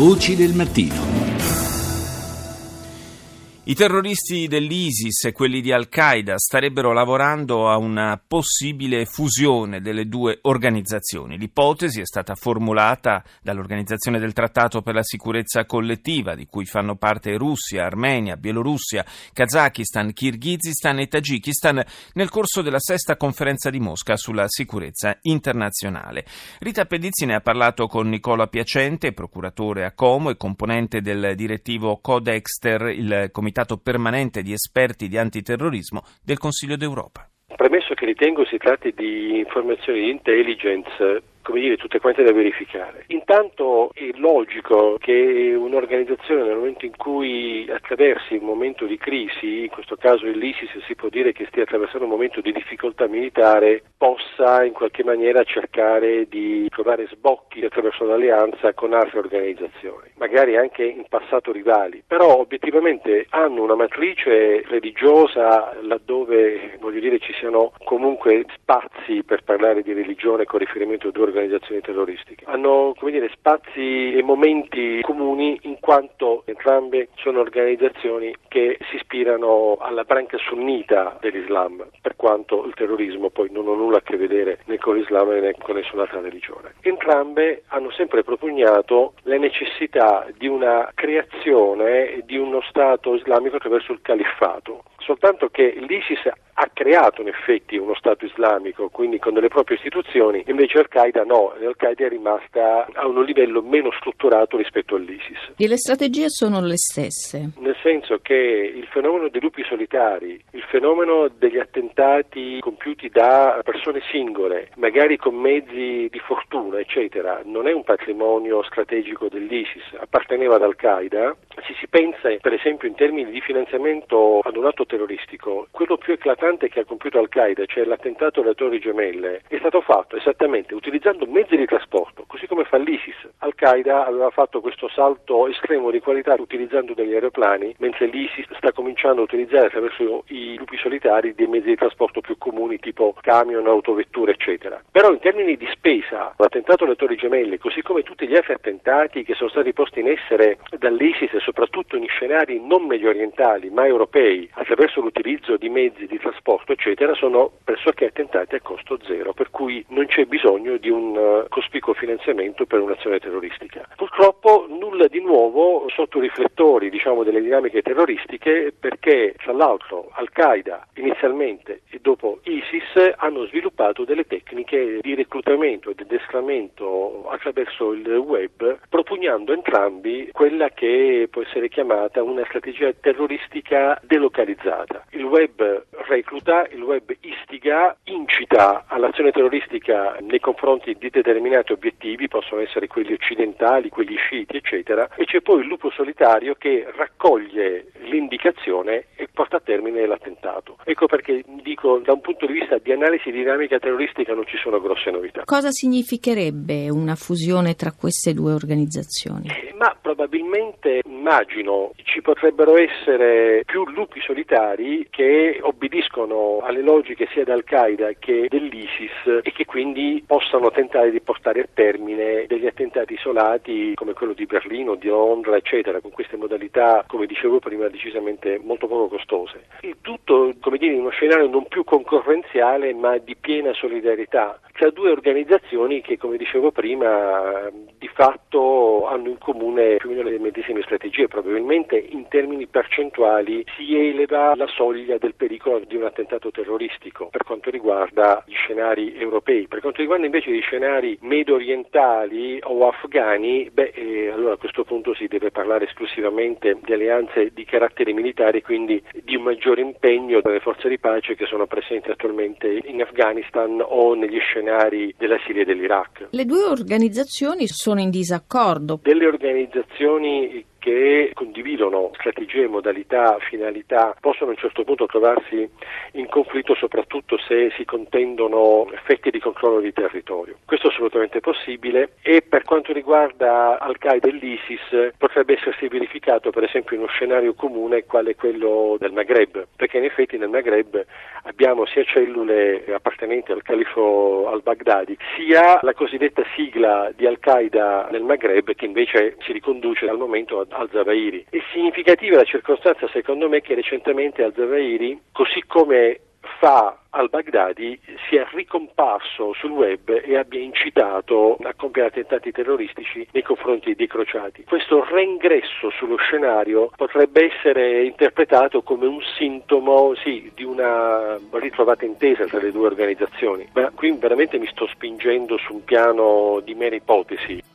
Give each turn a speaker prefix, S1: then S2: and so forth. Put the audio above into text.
S1: Voci del mattino.
S2: I terroristi dell'ISIS e quelli di Al-Qaeda starebbero lavorando a una possibile fusione delle due organizzazioni. L'ipotesi è stata formulata dall'Organizzazione del Trattato per la Sicurezza Collettiva, di cui fanno parte Russia, Armenia, Bielorussia, Kazakistan, Kirghizistan e Tagikistan nel corso della sesta conferenza di Mosca sulla sicurezza internazionale. Rita Pedizzi ne ha parlato con Nicola Piacente, procuratore a Como e componente del direttivo Codexter, il comitato Comitato permanente di esperti di antiterrorismo del Consiglio d'Europa.
S3: Premesso che ritengo si tratti di informazioni di intelligence come dire, tutte quante da verificare. Intanto è logico che un'organizzazione nel momento in cui attraversi un momento di crisi, in questo caso l'ISIS si può dire che stia attraversando un momento di difficoltà militare, possa in qualche maniera cercare di trovare sbocchi attraverso l'alleanza con altre organizzazioni, magari anche in passato rivali, però obiettivamente hanno una matrice religiosa laddove voglio dire ci siano comunque spazi per parlare di religione con riferimento a due organizzazioni terroristiche. Hanno dire, spazi e momenti comuni in quanto entrambe sono organizzazioni che si ispirano alla branca sunnita dell'Islam, quanto il terrorismo poi non ha nulla a che vedere né con l'Islam né con nessun'altra religione. Entrambe hanno sempre propugnato la necessità di una creazione di uno Stato islamico attraverso il califfato, soltanto che l'ISIS ha creato in effetti uno Stato islamico, quindi con delle proprie istituzioni, invece Al-Qaeda no, Al-Qaeda è rimasta a un livello meno strutturato rispetto all'ISIS.
S4: E le strategie sono le stesse?
S3: Nel senso che il fenomeno dei lupi solitari, il fenomeno degli attentati compiuti da persone singole, magari con mezzi di fortuna, eccetera, non è un patrimonio strategico dell'ISIS, apparteneva ad Al-Qaeda. Se si pensa per esempio in termini di finanziamento ad un atto terroristico, quello più eclatante che ha compiuto Al-Qaeda, cioè l'attentato alle Torri Gemelle, è stato fatto esattamente utilizzando mezzi di trasporto, così come fa l'ISIS. Al-Qaeda aveva fatto questo salto estremo di qualità utilizzando degli aeroplani, mentre l'ISIS sta cominciando a utilizzare attraverso i lupi solitari dei mezzi di trasporto più comuni tipo camion, autovetture, eccetera. Però in termini di spesa, l'attentato alle Torri Gemelle, così come tutti gli altri attentati che sono stati posti in essere dall'ISIS e soprattutto in scenari non medio orientali ma europei, attraverso l'utilizzo di mezzi di trasporto, eccetera, sono pressoché attentati a costo zero, per cui non c'è bisogno di un uh, cospicuo finanziamento per un'azione terroristica. Purtroppo nulla di nuovo sotto i riflettori diciamo, delle dinamiche terroristiche perché tra l'altro Al-Qaeda inizialmente dopo ISIS hanno sviluppato delle tecniche di reclutamento e di addestramento attraverso il web propugnando entrambi quella che può essere chiamata una strategia terroristica delocalizzata. Il web recluta, il web istiga, incita all'azione terroristica nei confronti di determinati obiettivi, possono essere quelli occidentali, quelli sciiti, eccetera, e c'è poi il lupo solitario che raccoglie l'indicazione e porta a termine l'attentato. Ecco perché dico da un punto di vista di analisi dinamica terroristica non ci sono grosse novità.
S4: Cosa significherebbe una fusione tra queste due organizzazioni?
S3: Eh, ma probabilmente immagino ci potrebbero essere più lupi solitari che obbediscono alle logiche sia di Al-Qaeda che dell'ISIS e che quindi possano tentare di portare a termine degli attentati isolati come quello di Berlino, di Londra, eccetera, con queste modalità, come dicevo prima, decisamente molto poco costose. Il tutto, come dire, in uno scenario non più concorrenziale ma di piena solidarietà tra due organizzazioni che, come dicevo prima, di fatto hanno in comune più o meno le medesime strategie, probabilmente in termini percentuali si eleva la soglia del pericolo di un attentato terroristico per quanto riguarda gli scenari europei. Per quanto riguarda invece gli scenari medio orientali o afghani, beh, eh, allora a questo punto si deve parlare esclusivamente di alleanze di carattere militare, quindi di un maggiore impegno delle forze di pace che sono presenti attualmente in Afghanistan o negli scenari della Siria e dell'Iraq.
S4: Le due organizzazioni sono in disaccordo.
S3: Delle organizzazioni che condividono strategie, modalità, finalità, possono a un certo punto trovarsi in conflitto soprattutto se si contendono effetti di controllo di territorio. Questo è assolutamente possibile e per quanto riguarda Al-Qaeda e l'ISIS potrebbe essersi verificato per esempio in uno scenario comune quale quello del Maghreb, perché in effetti nel Maghreb abbiamo sia cellule appartenenti al califo al-Baghdadi, sia la cosiddetta sigla di Al-Qaeda nel Maghreb che invece si riconduce al momento al-Zawahiri. È significativa la circostanza secondo me che recentemente al-Zawahiri, così come fa al-Baghdadi sia ricomparso sul web e abbia incitato a compiere attentati terroristici nei confronti dei crociati. Questo reingresso sullo scenario potrebbe essere interpretato come un sintomo sì, di una ritrovata intesa tra le due organizzazioni, ma qui veramente mi sto spingendo su un piano di mera ipotesi.